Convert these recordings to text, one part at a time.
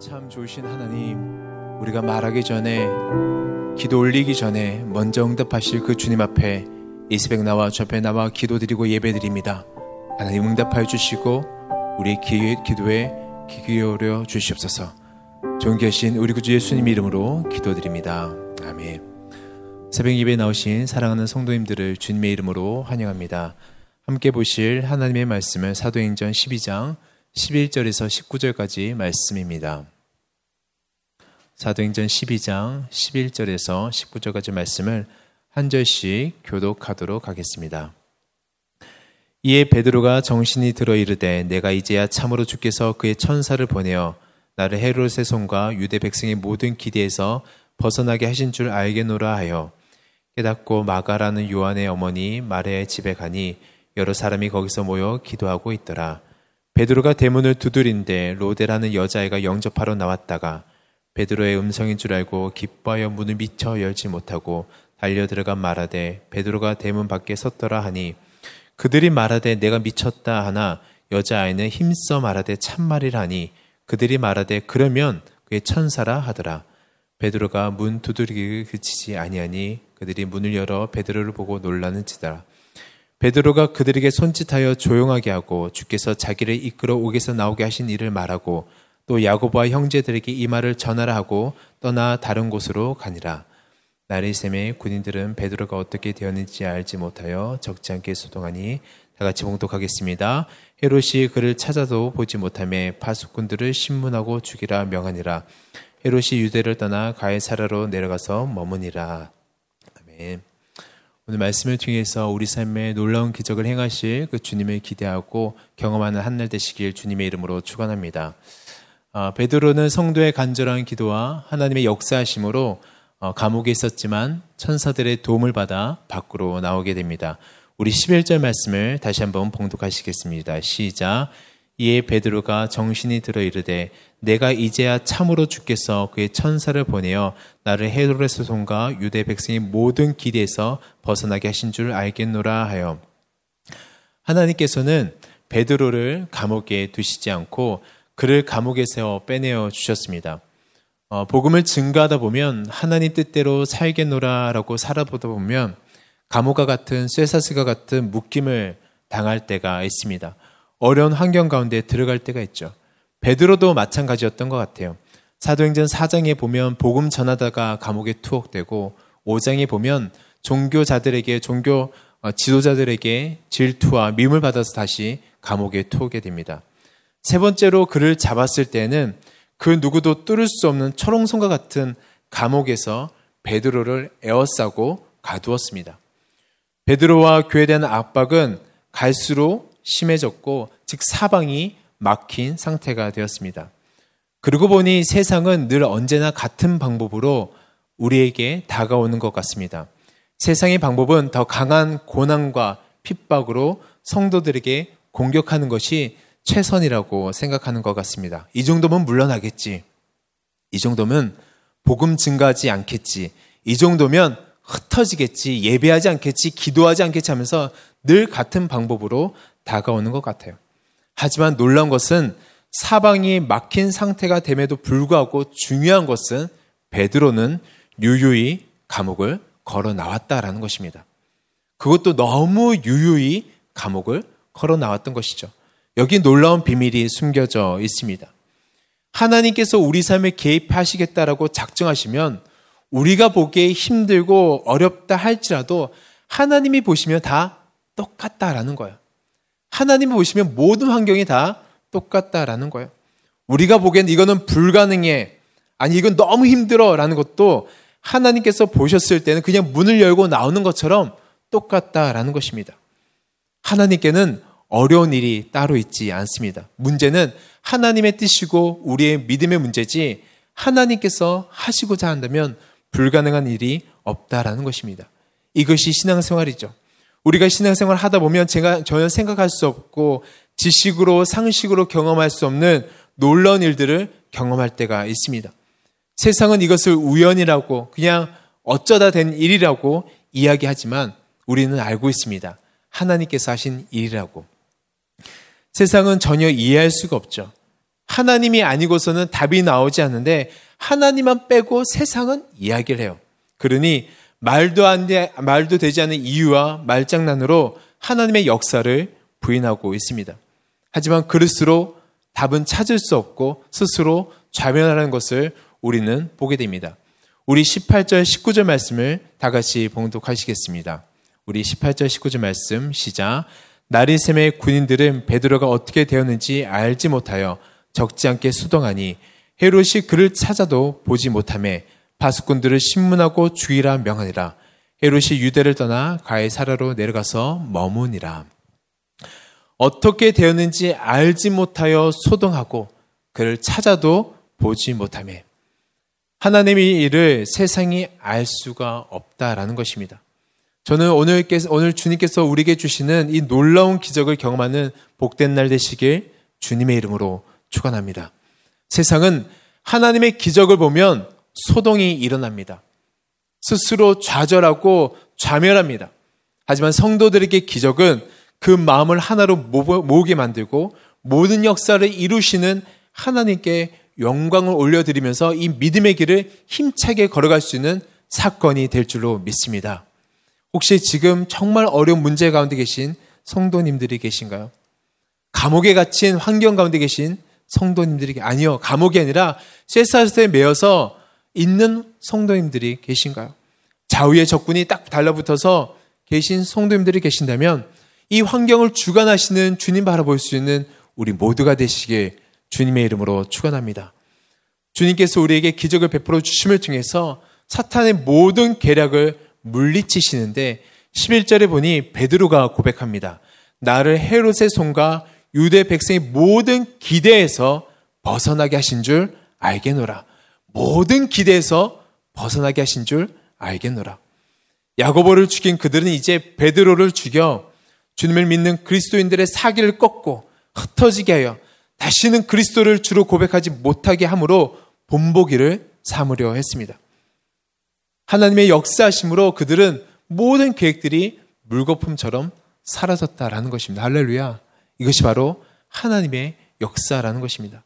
참 좋으신 하나님, 우리가 말하기 전에, 기도 올리기 전에 먼저 응답하실 그 주님 앞에 이 새벽 나와 저앞에 나와 기도드리고 예배드립니다. 하나님 응답하여 주시고 우리 기, 기도에 귀 기울여 주시옵소서. 존귀하신 우리 구주 예수님 이름으로 기도드립니다. 아멘. 새벽 예배에 나오신 사랑하는 성도님들을 주님의 이름으로 환영합니다. 함께 보실 하나님의 말씀은 사도행전 12장 11절에서 19절까지 말씀입니다. 사도행전 12장 11절에서 19절까지 말씀을 한 절씩 교독하도록 하겠습니다. 이에 베드로가 정신이 들어 이르되 내가 이제야 참으로 주께서 그의 천사를 보내어 나를 헤롯의 손과 유대 백성의 모든 기대에서 벗어나게 하신 줄 알겠노라 하여 깨닫고 마가라는 요한의 어머니 마리아의 집에 가니 여러 사람이 거기서 모여 기도하고 있더라. 베드로가 대문을 두드린데 로데라는 여자애가 영접하러 나왔다가 베드로의 음성인 줄 알고 기뻐하여 문을 미쳐 열지 못하고 달려 들어가 말하되 베드로가 대문 밖에 섰더라 하니 그들이 말하되 내가 미쳤다 하나 여자아이는 힘써 말하되 참말이라니 그들이 말하되 그러면 그의 천사라 하더라. 베드로가 문 두드리기를 그치지 아니하니 그들이 문을 열어 베드로를 보고 놀라는지더라 베드로가 그들에게 손짓하여 조용하게 하고 주께서 자기를 이끌어 옥에서 나오게 하신 일을 말하고 또 야고보와 형제들에게 이 말을 전하라 하고 떠나 다른 곳으로 가니라. 나리 셈의 군인들은 베드로가 어떻게 되었는지 알지 못하여 적지 않게 소동하니 다 같이 봉독하겠습니다. 헤롯이 그를 찾아도 보지 못함에 파수꾼들을 신문하고 죽이라 명하니라. 헤롯이 유대를 떠나 가해사라로 내려가서 머무니라. 아멘. 오늘 말씀을 통해서 우리 삶에 놀라운 기적을 행하실 그 주님을 기대하고 경험하는 한날 되시길 주님의 이름으로 축원합니다. 어, 베드로는 성도의 간절한 기도와 하나님의 역사하심으로 어, 감옥에 있었지만 천사들의 도움을 받아 밖으로 나오게 됩니다. 우리 11절 말씀을 다시 한번 봉독하시겠습니다. 시작. 이에 베드로가 정신이 들어 이르되 내가 이제야 참으로 주께서 그의 천사를 보내어 나를 헤로레스 손과 유대 백성의 모든 길에서 벗어나게 하신 줄 알겠노라 하여 하나님께서는 베드로를 감옥에 두시지 않고 그를 감옥에서 빼내어 주셨습니다. 어, 복음을 증가하다 보면 하나님 뜻대로 살겠노라라고 살아보다 보면 감옥과 같은 쇠사슬과 같은 묶임을 당할 때가 있습니다. 어려운 환경 가운데 들어갈 때가 있죠. 베드로도 마찬가지였던 것 같아요. 사도행전 4장에 보면 복음 전하다가 감옥에 투옥되고 5장에 보면 종교자들에게 종교 어, 지도자들에게 질투와 미움을 받아서 다시 감옥에 투옥게 됩니다. 세 번째로 그를 잡았을 때는 그 누구도 뚫을 수 없는 초롱성과 같은 감옥에서 베드로를 에워싸고 가두었습니다. 베드로와 교회에 대한 압박은 갈수록 심해졌고 즉 사방이 막힌 상태가 되었습니다. 그러고 보니 세상은 늘 언제나 같은 방법으로 우리에게 다가오는 것 같습니다. 세상의 방법은 더 강한 고난과 핍박으로 성도들에게 공격하는 것이 최선이라고 생각하는 것 같습니다. 이 정도면 물러나겠지. 이 정도면 복음 증가하지 않겠지. 이 정도면 흩어지겠지. 예배하지 않겠지. 기도하지 않겠지 하면서 늘 같은 방법으로 다가오는 것 같아요. 하지만 놀라운 것은 사방이 막힌 상태가 됨에도 불구하고 중요한 것은 베드로는 유유히 감옥을 걸어 나왔다라는 것입니다. 그것도 너무 유유히 감옥을 걸어 나왔던 것이죠. 여기 놀라운 비밀이 숨겨져 있습니다. 하나님께서 우리 삶에 개입하시겠다라고 작정하시면 우리가 보기에 힘들고 어렵다 할지라도 하나님이 보시면 다 똑같다라는 거예요. 하나님이 보시면 모든 환경이 다 똑같다라는 거예요. 우리가 보기엔 이거는 불가능해. 아니, 이건 너무 힘들어. 라는 것도 하나님께서 보셨을 때는 그냥 문을 열고 나오는 것처럼 똑같다라는 것입니다. 하나님께는 어려운 일이 따로 있지 않습니다. 문제는 하나님의 뜻이고 우리의 믿음의 문제지 하나님께서 하시고자 한다면 불가능한 일이 없다라는 것입니다. 이것이 신앙생활이죠. 우리가 신앙생활 하다 보면 제가 전혀 생각할 수 없고 지식으로 상식으로 경험할 수 없는 놀라운 일들을 경험할 때가 있습니다. 세상은 이것을 우연이라고 그냥 어쩌다 된 일이라고 이야기하지만 우리는 알고 있습니다. 하나님께서 하신 일이라고. 세상은 전혀 이해할 수가 없죠. 하나님이 아니고서는 답이 나오지 않는데 하나님만 빼고 세상은 이야기를 해요. 그러니 말도 안 돼, 말도 되지 않은 이유와 말장난으로 하나님의 역사를 부인하고 있습니다. 하지만 그럴수록 답은 찾을 수 없고 스스로 좌면하는 것을 우리는 보게 됩니다. 우리 18절, 19절 말씀을 다 같이 봉독하시겠습니다. 우리 18절, 19절 말씀 시작. 나리샘의 군인들은 베드로가 어떻게 되었는지 알지 못하여 적지 않게 수동하니 헤롯이 그를 찾아도 보지 못함에 바수꾼들을 신문하고 주의라 명하니라. 헤롯이 유대를 떠나 가해사라로 내려가서 머무니라. 어떻게 되었는지 알지 못하여 소동하고 그를 찾아도 보지 못함에 하나님의 일을 세상이 알 수가 없다라는 것입니다. 저는 오늘 주님께서 우리에게 주시는 이 놀라운 기적을 경험하는 복된 날 되시길 주님의 이름으로 축원합니다. 세상은 하나님의 기적을 보면 소동이 일어납니다. 스스로 좌절하고 좌멸합니다. 하지만 성도들에게 기적은 그 마음을 하나로 모으게 만들고 모든 역사를 이루시는 하나님께 영광을 올려드리면서 이 믿음의 길을 힘차게 걸어갈 수 있는 사건이 될 줄로 믿습니다. 혹시 지금 정말 어려운 문제 가운데 계신 성도님들이 계신가요? 감옥에 갇힌 환경 가운데 계신 성도님들이 아니요 감옥이 아니라 쇠사슬에 매어서 있는 성도님들이 계신가요? 좌우의 적군이 딱 달라붙어서 계신 성도님들이 계신다면 이 환경을 주관하시는 주님 바라볼 수 있는 우리 모두가 되시길 주님의 이름으로 축원합니다. 주님께서 우리에게 기적을 베풀어 주심을 통해서 사탄의 모든 계략을 물리치시는데 11절에 보니 베드로가 고백합니다. 나를 헤롯의 손과 유대 백성의 모든 기대에서 벗어나게 하신 줄 알겠노라. 모든 기대에서 벗어나게 하신 줄 알겠노라. 야고보를 죽인 그들은 이제 베드로를 죽여 주님을 믿는 그리스도인들의 사기를 꺾고 흩어지게 하여 다시는 그리스도를 주로 고백하지 못하게 함으로 본보기를 삼으려 했습니다. 하나님의 역사심으로 그들은 모든 계획들이 물거품처럼 사라졌다라는 것입니다. 할렐루야. 이것이 바로 하나님의 역사라는 것입니다.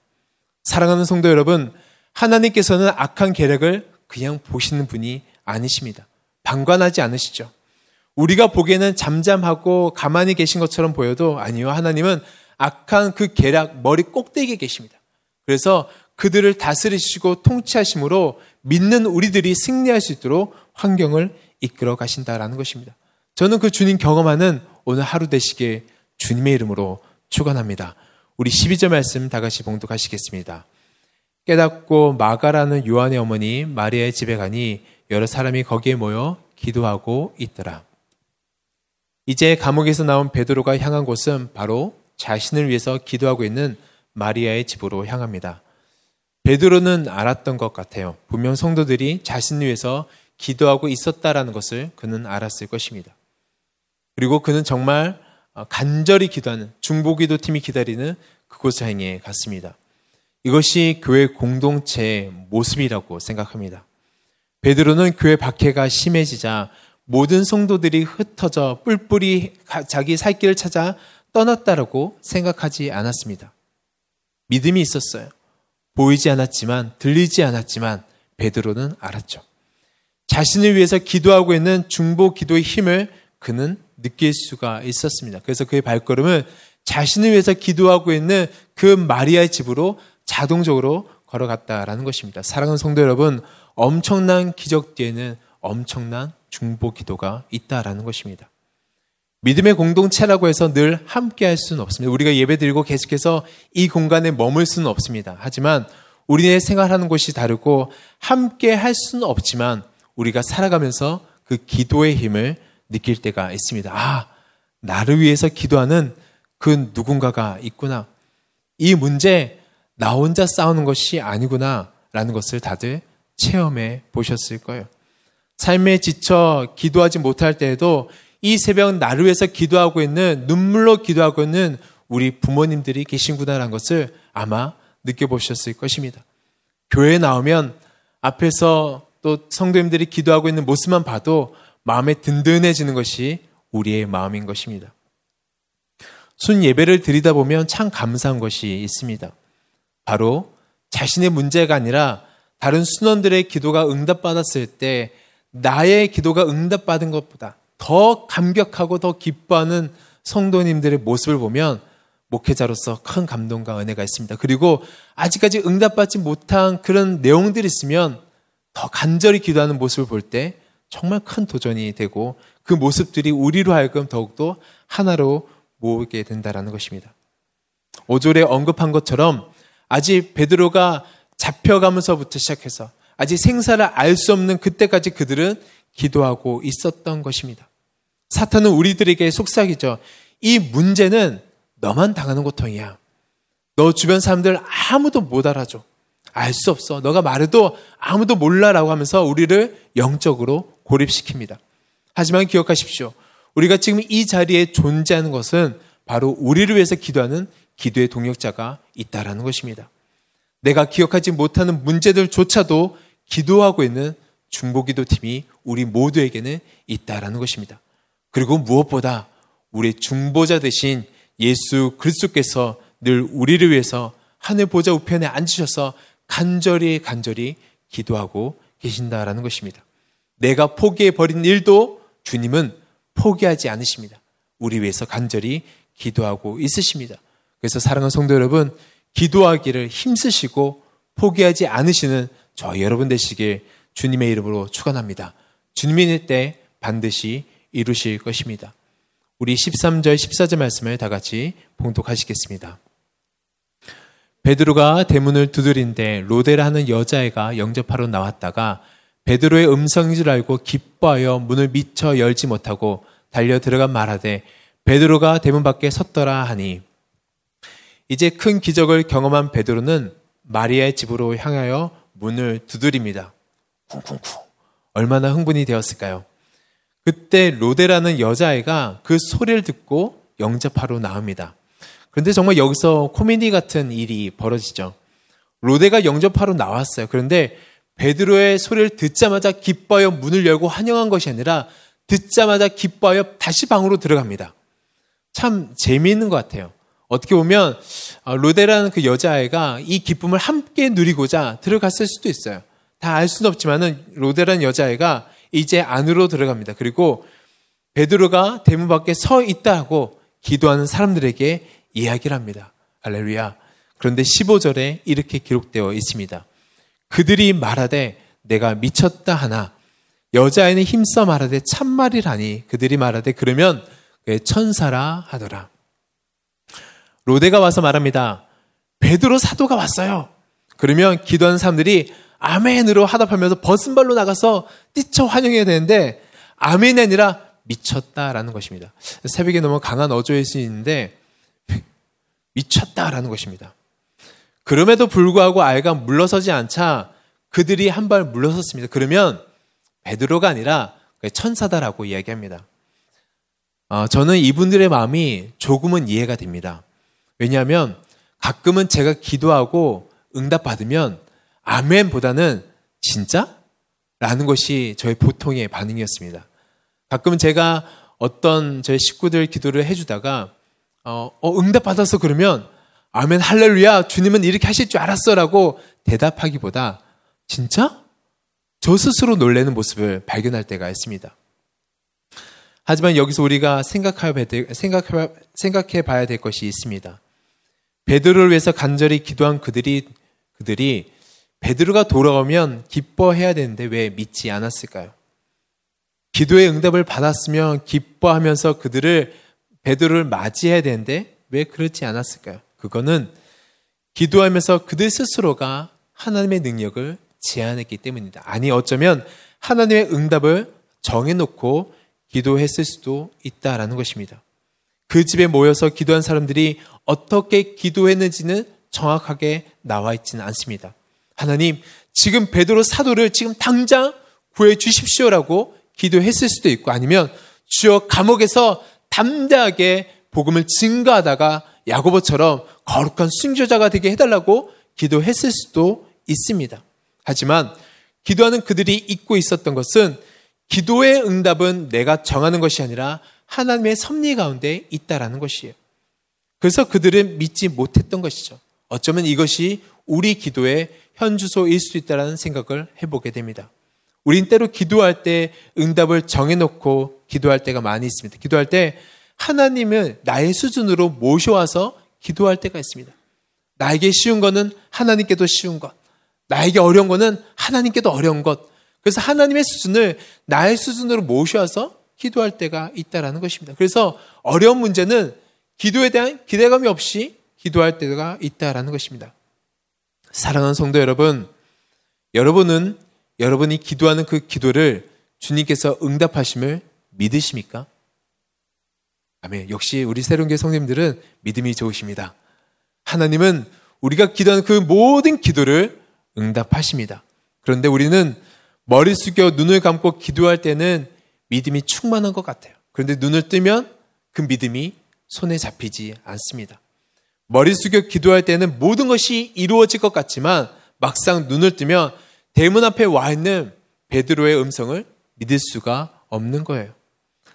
사랑하는 성도 여러분, 하나님께서는 악한 계략을 그냥 보시는 분이 아니십니다. 방관하지 않으시죠. 우리가 보기에는 잠잠하고 가만히 계신 것처럼 보여도 아니요. 하나님은 악한 그 계략 머리 꼭대기에 계십니다. 그래서 그들을 다스리시고 통치하심으로 믿는 우리들이 승리할 수 있도록 환경을 이끌어 가신다라는 것입니다. 저는 그 주님 경험하는 오늘 하루 되시길 주님의 이름으로 축원합니다. 우리 12절 말씀 다 같이 봉독하시겠습니다. 깨닫고 마가라는 요한의 어머니 마리아의 집에 가니 여러 사람이 거기에 모여 기도하고 있더라. 이제 감옥에서 나온 베드로가 향한 곳은 바로 자신을 위해서 기도하고 있는 마리아의 집으로 향합니다. 베드로는 알았던 것 같아요. 분명 성도들이 자신을 위해서 기도하고 있었다라는 것을 그는 알았을 것입니다. 그리고 그는 정말 간절히 기도하는 중보기도 팀이 기다리는 그곳을 향해 갔습니다. 이것이 교회 공동체의 모습이라고 생각합니다. 베드로는 교회 박해가 심해지자 모든 성도들이 흩어져 뿔뿔이 자기 살 길을 찾아 떠났다라고 생각하지 않았습니다. 믿음이 있었어요. 보이지 않았지만 들리지 않았지만 베드로는 알았죠. 자신을 위해서 기도하고 있는 중보 기도의 힘을 그는 느낄 수가 있었습니다. 그래서 그의 발걸음을 자신을 위해서 기도하고 있는 그 마리아의 집으로 자동적으로 걸어갔다라는 것입니다. 사랑하는 성도 여러분, 엄청난 기적 뒤에는 엄청난 중보 기도가 있다라는 것입니다. 믿음의 공동체라고 해서 늘 함께 할 수는 없습니다. 우리가 예배 드리고 계속해서 이 공간에 머물 수는 없습니다. 하지만 우리의 생활하는 곳이 다르고 함께 할 수는 없지만 우리가 살아가면서 그 기도의 힘을 느낄 때가 있습니다. 아, 나를 위해서 기도하는 그 누군가가 있구나. 이 문제 나 혼자 싸우는 것이 아니구나. 라는 것을 다들 체험해 보셨을 거예요. 삶에 지쳐 기도하지 못할 때에도 이 새벽 나를 위해서 기도하고 있는 눈물로 기도하고 있는 우리 부모님들이 계신구나라는 것을 아마 느껴보셨을 것입니다. 교회에 나오면 앞에서 또 성도님들이 기도하고 있는 모습만 봐도 마음에 든든해지는 것이 우리의 마음인 것입니다. 순 예배를 드리다 보면 참 감사한 것이 있습니다. 바로 자신의 문제가 아니라 다른 순원들의 기도가 응답받았을 때 나의 기도가 응답받은 것보다 더 감격하고 더 기뻐하는 성도님들의 모습을 보면 목회자로서 큰 감동과 은혜가 있습니다. 그리고 아직까지 응답받지 못한 그런 내용들이 있으면 더 간절히 기도하는 모습을 볼 때 정말 큰 도전이 되고 그 모습들이 우리로 하여금 더욱더 하나로 모으게 된다라는 것입니다. 5절에 언급한 것처럼 아직 베드로가 잡혀가면서부터 시작해서 아직 생사를 알 수 없는 그때까지 그들은 기도하고 있었던 것입니다. 사탄은 우리들에게 속삭이죠. 이 문제는 너만 당하는 고통이야. 너 주변 사람들 아무도 못 알아줘. 알 수 없어. 너가 말해도 아무도 몰라라고 하면서 우리를 영적으로 고립시킵니다. 하지만 기억하십시오. 우리가 지금 이 자리에 존재하는 것은 바로 우리를 위해서 기도하는 기도의 동력자가 있다라는 것입니다. 내가 기억하지 못하는 문제들조차도 기도하고 있는 중보기도 팀이 우리 모두에게는 있다라는 것입니다. 그리고 무엇보다 우리 중보자 대신 예수 그리스도께서 늘 우리를 위해서 하늘 보좌 우편에 앉으셔서 간절히 간절히 기도하고 계신다라는 것입니다. 내가 포기해 버린 일도 주님은 포기하지 않으십니다. 우리 위해서 간절히 기도하고 있으십니다. 그래서 사랑하는 성도 여러분, 기도하기를 힘쓰시고 포기하지 않으시는 저 여러분 되시길 주님의 이름으로 축원합니다. 주님의 때 반드시 이루실 것입니다. 우리 13절 14절 말씀을 다 같이 봉독하시겠습니다. 베드로가 대문을 두드린데 로데라 하는 여자애가 영접하러 나왔다가 베드로의 음성인 줄 알고 기뻐하여 문을 미처 열지 못하고 달려 들어가 말하되 베드로가 대문 밖에 섰더라 하니 이제 큰 기적을 경험한 베드로는 마리아의 집으로 향하여 문을 두드립니다. 쿵쿵쿵. 얼마나 흥분이 되었을까요? 그때 로데라는 여자아이가 그 소리를 듣고 영접하러 나옵니다. 그런데 정말 여기서 코미디 같은 일이 벌어지죠. 로데가 영접하러 나왔어요. 그런데 베드로의 소리를 듣자마자 기뻐하여 문을 열고 환영한 것이 아니라 듣자마자 기뻐하여 다시 방으로 들어갑니다. 참 재미있는 것 같아요. 어떻게 보면 어, 로데라는 그 여자아이가 이 기쁨을 함께 누리고자 들어갔을 수도 있어요. 다 알 수는 없지만은 로데라는 여자아이가 이제 안으로 들어갑니다. 그리고 베드로가 대문 밖에 서 있다고 기도하는 사람들에게 이야기를 합니다. 할렐루야. 그런데 15절에 이렇게 기록되어 있습니다. 그들이 말하되 내가 미쳤다 하나 여자아이는 힘써 말하되 참말이라니 그들이 말하되 그러면 천사라 하더라. 로데가 와서 말합니다. 베드로 사도가 왔어요. 그러면 기도하는 사람들이 아멘으로 하답하면서 벗은 발로 나가서 뛰쳐 환영해야 되는데 아멘이 아니라 미쳤다라는 것입니다. 새벽에 너무 강한 어조일 수 있는데 미쳤다라는 것입니다. 그럼에도 불구하고 아이가 물러서지 않자 그들이 한 발 물러섰습니다. 그러면 베드로가 아니라 천사다라고 이야기합니다. 어, 저는 이분들의 마음이 조금은 이해가 됩니다. 왜냐하면 가끔은 제가 기도하고 응답받으면 아멘보다는 진짜? 라는 것이 저의 보통의 반응이었습니다. 가끔은 제가 어떤 저희 식구들 기도를 해주다가 어, 어 응답받아서 그러면 아멘 할렐루야 주님은 이렇게 하실 줄 알았어라고 대답하기보다 진짜? 저 스스로 놀래는 모습을 발견할 때가 있습니다. 하지만 여기서 우리가 생각해 봐야 될 것이 있습니다. 베드로를 위해서 간절히 기도한 그들이 그들이 베드로가 돌아오면 기뻐해야 되는데 왜 믿지 않았을까요? 기도의 응답을 받았으면 기뻐하면서 그들을 베드로를 맞이해야 되는데 왜 그렇지 않았을까요? 그거는 기도하면서 그들 스스로가 하나님의 능력을 제한했기 때문입니다. 아니 어쩌면 하나님의 응답을 정해놓고 기도했을 수도 있다라는 것입니다. 그 집에 모여서 기도한 사람들이 어떻게 기도했는지는 정확하게 나와 있지는 않습니다. 하나님, 지금 베드로 사도를 지금 당장 구해 주십시오라고 기도했을 수도 있고 아니면 주여 감옥에서 담대하게 복음을 증거하다가 야고보처럼 거룩한 순교자가 되게 해달라고 기도했을 수도 있습니다. 하지만 기도하는 그들이 잊고 있었던 것은 기도의 응답은 내가 정하는 것이 아니라 하나님의 섭리 가운데 있다라는 것이에요. 그래서 그들은 믿지 못했던 것이죠. 어쩌면 이것이 우리 기도의 현주소일 수 있다는 생각을 해보게 됩니다. 우린 때로 기도할 때 응답을 정해놓고 기도할 때가 많이 있습니다. 기도할 때 하나님을 나의 수준으로 모셔와서 기도할 때가 있습니다. 나에게 쉬운 거는 하나님께도 쉬운 것. 나에게 어려운 거는 하나님께도 어려운 것. 그래서 하나님의 수준을 나의 수준으로 모셔와서 기도할 때가 있다라는 것입니다. 그래서 어려운 문제는 기도에 대한 기대감이 없이 기도할 때가 있다라는 것입니다. 사랑하는 성도 여러분, 여러분은 여러분이 기도하는 그 기도를 주님께서 응답하심을 믿으십니까? 아멘. 역시 우리 새로운교회 성님들은 믿음이 좋으십니다. 하나님은 우리가 기도하는 그 모든 기도를 응답하십니다. 그런데 우리는 머리 숙여 눈을 감고 기도할 때는 믿음이 충만한 것 같아요. 그런데 눈을 뜨면 그 믿음이 손에 잡히지 않습니다. 머리 숙여 기도할 때는 모든 것이 이루어질 것 같지만 막상 눈을 뜨면 대문 앞에 와 있는 베드로의 음성을 믿을 수가 없는 거예요.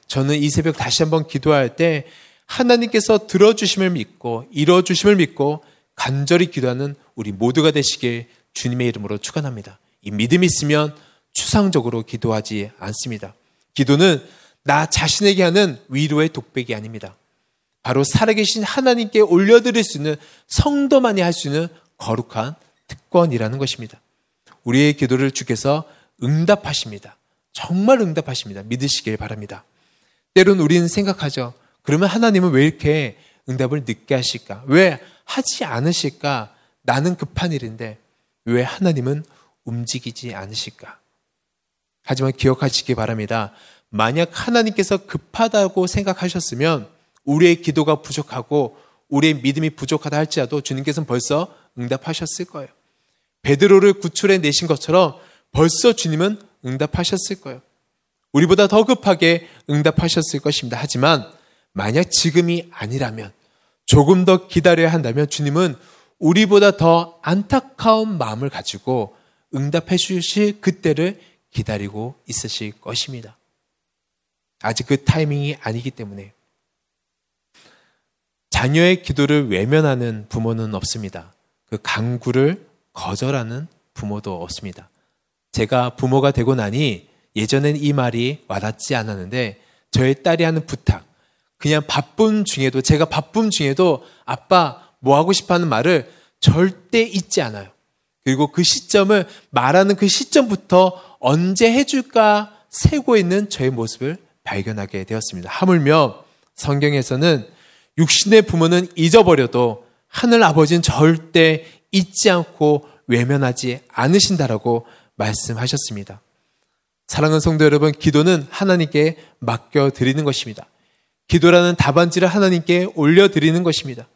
저는 이 새벽 다시 한번 기도할 때 하나님께서 들어주심을 믿고 이뤄주심을 믿고 간절히 기도하는 우리 모두가 되시길 주님의 이름으로 축원합니다. 이 믿음이 있으면 추상적으로 기도하지 않습니다. 기도는 나 자신에게 하는 위로의 독백이 아닙니다. 바로 살아계신 하나님께 올려드릴 수 있는 성도만이 할 수 있는 거룩한 특권이라는 것입니다. 우리의 기도를 주께서 응답하십니다. 정말 응답하십니다. 믿으시길 바랍니다. 때론 우리는 생각하죠. 그러면 하나님은 왜 이렇게 응답을 늦게 하실까? 왜 하지 않으실까? 나는 급한 일인데 왜 하나님은 움직이지 않으실까? 하지만 기억하시기 바랍니다. 만약 하나님께서 급하다고 생각하셨으면 우리의 기도가 부족하고 우리의 믿음이 부족하다 할지라도 주님께서는 벌써 응답하셨을 거예요. 베드로를 구출해 내신 것처럼 벌써 주님은 응답하셨을 거예요. 우리보다 더 급하게 응답하셨을 것입니다. 하지만 만약 지금이 아니라면 조금 더 기다려야 한다면 주님은 우리보다 더 안타까운 마음을 가지고 응답해 주실 그때를 기다리고 있으실 것입니다. 아직 그 타이밍이 아니기 때문에 자녀의 기도를 외면하는 부모는 없습니다. 그 강구를 거절하는 부모도 없습니다. 제가 부모가 되고 나니 예전엔 이 말이 와닿지 않았는데 저의 딸이 하는 부탁, 그냥 바쁨 중에도 제가 바쁨 중에도 아빠 뭐 하고 싶어 하는 말을 절대 잊지 않아요. 그리고 그 시점을 말하는 그 시점부터 언제 해줄까 세고 있는 저의 모습을 발견하게 되었습니다. 하물며 성경에서는 육신의 부모는 잊어버려도 하늘 아버지는 절대 잊지 않고 외면하지 않으신다라고 말씀하셨습니다. 사랑하는 성도 여러분, 기도는 하나님께 맡겨드리는 것입니다. 기도라는 답안지를 하나님께 올려드리는 것입니다.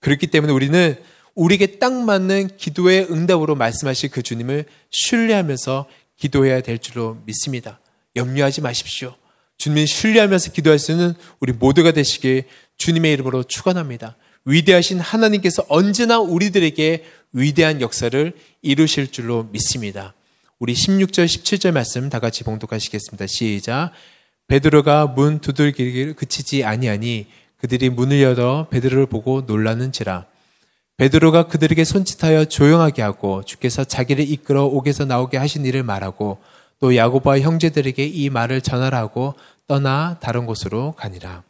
그렇기 때문에 우리는 우리에게 딱 맞는 기도의 응답으로 말씀하실 그 주님을 신뢰하면서 기도해야 될 줄로 믿습니다. 염려하지 마십시오. 주님을 신뢰하면서 기도할 수 있는 우리 모두가 되시길 주님의 이름으로 축원합니다. 위대하신 하나님께서 언제나 우리들에게 위대한 역사를 이루실 줄로 믿습니다. 우리 16절, 17절 말씀 다 같이 봉독하시겠습니다. 시작. 베드로가 문 두들기를 그치지 아니하니 그들이 문을 열어 베드로를 보고 놀라는지라. 베드로가 그들에게 손짓하여 조용하게 하고 주께서 자기를 이끌어 옥에서 나오게 하신 일을 말하고 또 야고보와 형제들에게 이 말을 전하라고 떠나 다른 곳으로 가니라.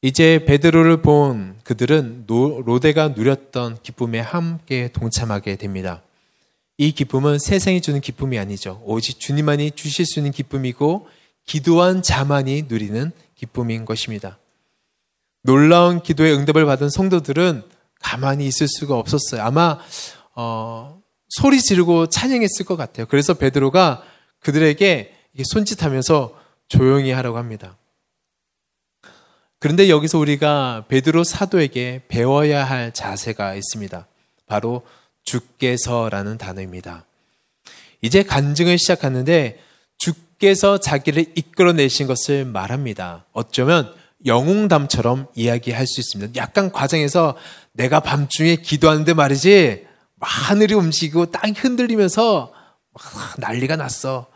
이제 베드로를 본 그들은 로데가 누렸던 기쁨에 함께 동참하게 됩니다. 이 기쁨은 세상이 주는 기쁨이 아니죠. 오직 주님만이 주실 수 있는 기쁨이고 기도한 자만이 누리는 기쁨인 것입니다. 놀라운 기도의 응답을 받은 성도들은 가만히 있을 수가 없었어요. 아마 어, 소리 지르고 찬양했을 것 같아요. 그래서 베드로가 그들에게 손짓하면서 조용히 하라고 합니다. 그런데 여기서 우리가 베드로 사도에게 배워야 할 자세가 있습니다. 바로 주께서라는 단어입니다. 이제 간증을 시작하는데 주께서 자기를 이끌어내신 것을 말합니다. 어쩌면 영웅담처럼 이야기할 수 있습니다. 약간 과정에서 내가 밤중에 기도하는데 말이지 하늘이 움직이고 땅이 흔들리면서 난리가 났어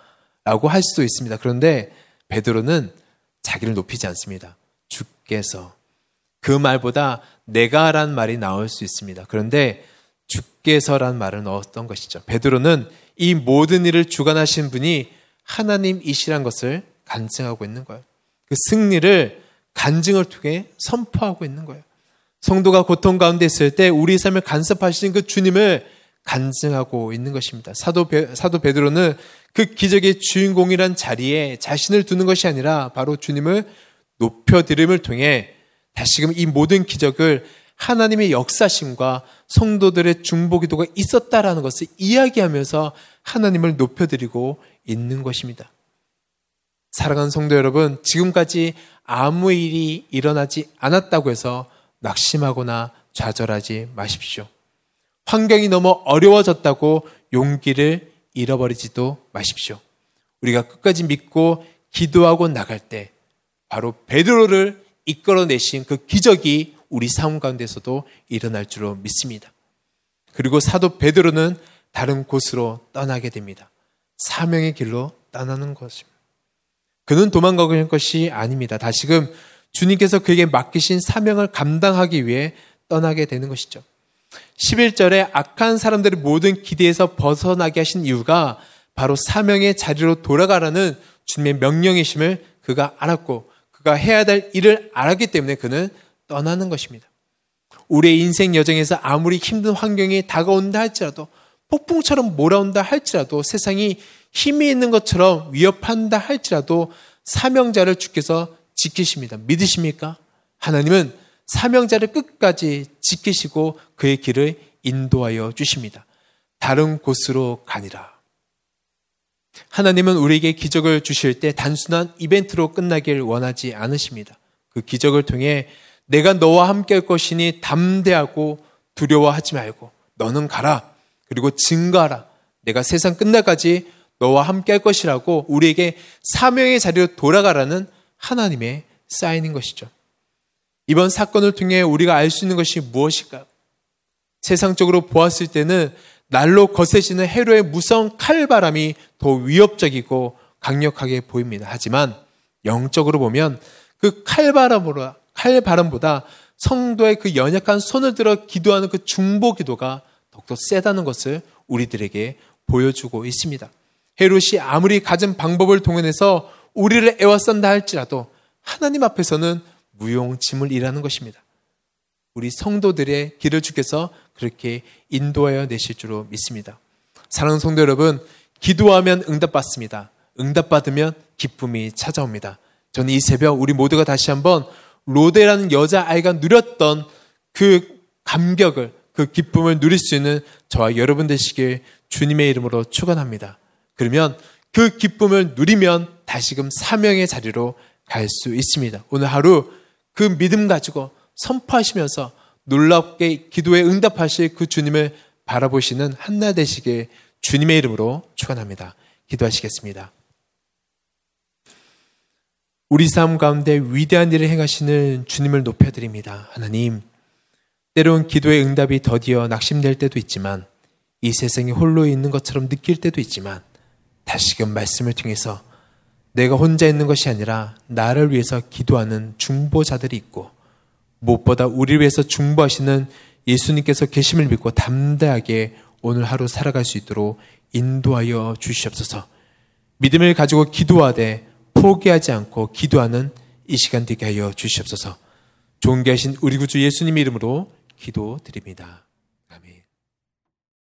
라고 할 수도 있습니다. 그런데 베드로는 자기를 높이지 않습니다. 주께서 그 말보다 내가란 말이 나올 수 있습니다. 그런데 주께서란 말을 넣었던 것이죠. 베드로는 이 모든 일을 주관하신 분이 하나님이시란 것을 간증하고 있는 거예요. 그 승리를 간증을 통해 선포하고 있는 거예요. 성도가 고통 가운데 있을 때 우리 삶을 간섭하시는 그 주님을 간증하고 있는 것입니다. 사도, 베, 사도 베드로는 그 기적의 주인공이란 자리에 자신을 두는 것이 아니라 바로 주님을 높여드림을 통해 다시금 이 모든 기적을 하나님의 역사심과 성도들의 중보기도가 있었다라는 것을 이야기하면서 하나님을 높여드리고 있는 것입니다. 사랑하는 성도 여러분, 지금까지 아무 일이 일어나지 않았다고 해서 낙심하거나 좌절하지 마십시오. 환경이 너무 어려워졌다고 용기를 잃어버리지도 마십시오. 우리가 끝까지 믿고 기도하고 나갈 때 바로 베드로를 이끌어내신 그 기적이 우리 삶 가운데서도 일어날 줄로 믿습니다. 그리고 사도 베드로는 다른 곳으로 떠나게 됩니다. 사명의 길로 떠나는 것입니다. 그는 도망가는 것이 아닙니다. 다시금 주님께서 그에게 맡기신 사명을 감당하기 위해 떠나게 되는 것이죠. 11절에 악한 사람들의 모든 기대에서 벗어나게 하신 이유가 바로 사명의 자리로 돌아가라는 주님의 명령이심을 그가 알았고 그가 해야 될 일을 알았기 때문에 그는 떠나는 것입니다. 우리의 인생 여정에서 아무리 힘든 환경이 다가온다 할지라도 폭풍처럼 몰아온다 할지라도 세상이 힘이 있는 것처럼 위협한다 할지라도 사명자를 주께서 지키십니다. 믿으십니까? 하나님은 사명자를 끝까지 지키시고 그의 길을 인도하여 주십니다. 다른 곳으로 가니라. 하나님은 우리에게 기적을 주실 때 단순한 이벤트로 끝나길 원하지 않으십니다. 그 기적을 통해 내가 너와 함께 할 것이니 담대하고 두려워하지 말고 너는 가라. 그리고 증거하라. 내가 세상 끝날까지 너와 함께 할 것이라고 우리에게 사명의 자리로 돌아가라는 하나님의 사인인 것이죠. 이번 사건을 통해 우리가 알 수 있는 것이 무엇일까요? 세상적으로 보았을 때는 날로 거세지는 해로의 무서운 칼바람이 더 위협적이고 강력하게 보입니다. 하지만 영적으로 보면 그 칼바람보다, 칼바람보다 성도의 그 연약한 손을 들어 기도하는 그 중보 기도가 더욱더 세다는 것을 우리들에게 보여주고 있습니다. 헤롯이 아무리 가진 방법을 동원해서 우리를 애워싼다 할지라도 하나님 앞에서는 무용지물 이라는 것입니다. 우리 성도들의 길을 주께서 그렇게 인도하여 내실 줄로 믿습니다. 사랑하는 성도 여러분, 기도하면 응답받습니다. 응답받으면 기쁨이 찾아옵니다. 저는 이 새벽 우리 모두가 다시 한번 로데라는 여자아이가 누렸던 그 감격을, 그 기쁨을 누릴 수 있는 저와 여러분 되시길 주님의 이름으로 축원합니다. 그러면 그 기쁨을 누리면 다시금 사명의 자리로 갈 수 있습니다. 오늘 하루 그 믿음 가지고 선포하시면서 놀랍게 기도에 응답하실 그 주님을 바라보시는 한나 되시길 주님의 이름으로 축원합니다. 기도하시겠습니다. 우리 삶 가운데 위대한 일을 행하시는 주님을 높여드립니다. 하나님, 때론 기도의 응답이 더디어 낙심될 때도 있지만 이 세상에 홀로 있는 것처럼 느낄 때도 있지만 다시금 말씀을 통해서 내가 혼자 있는 것이 아니라 나를 위해서 기도하는 중보자들이 있고 무엇보다 우리를 위해서 중보하시는 예수님께서 계심을 믿고 담대하게 오늘 하루 살아갈 수 있도록 인도하여 주시옵소서. 믿음을 가지고 기도하되 포기하지 않고 기도하는 이 시간 되게 하여 주시옵소서. 존귀하신 우리 구주 예수님 이름으로 기도드립니다.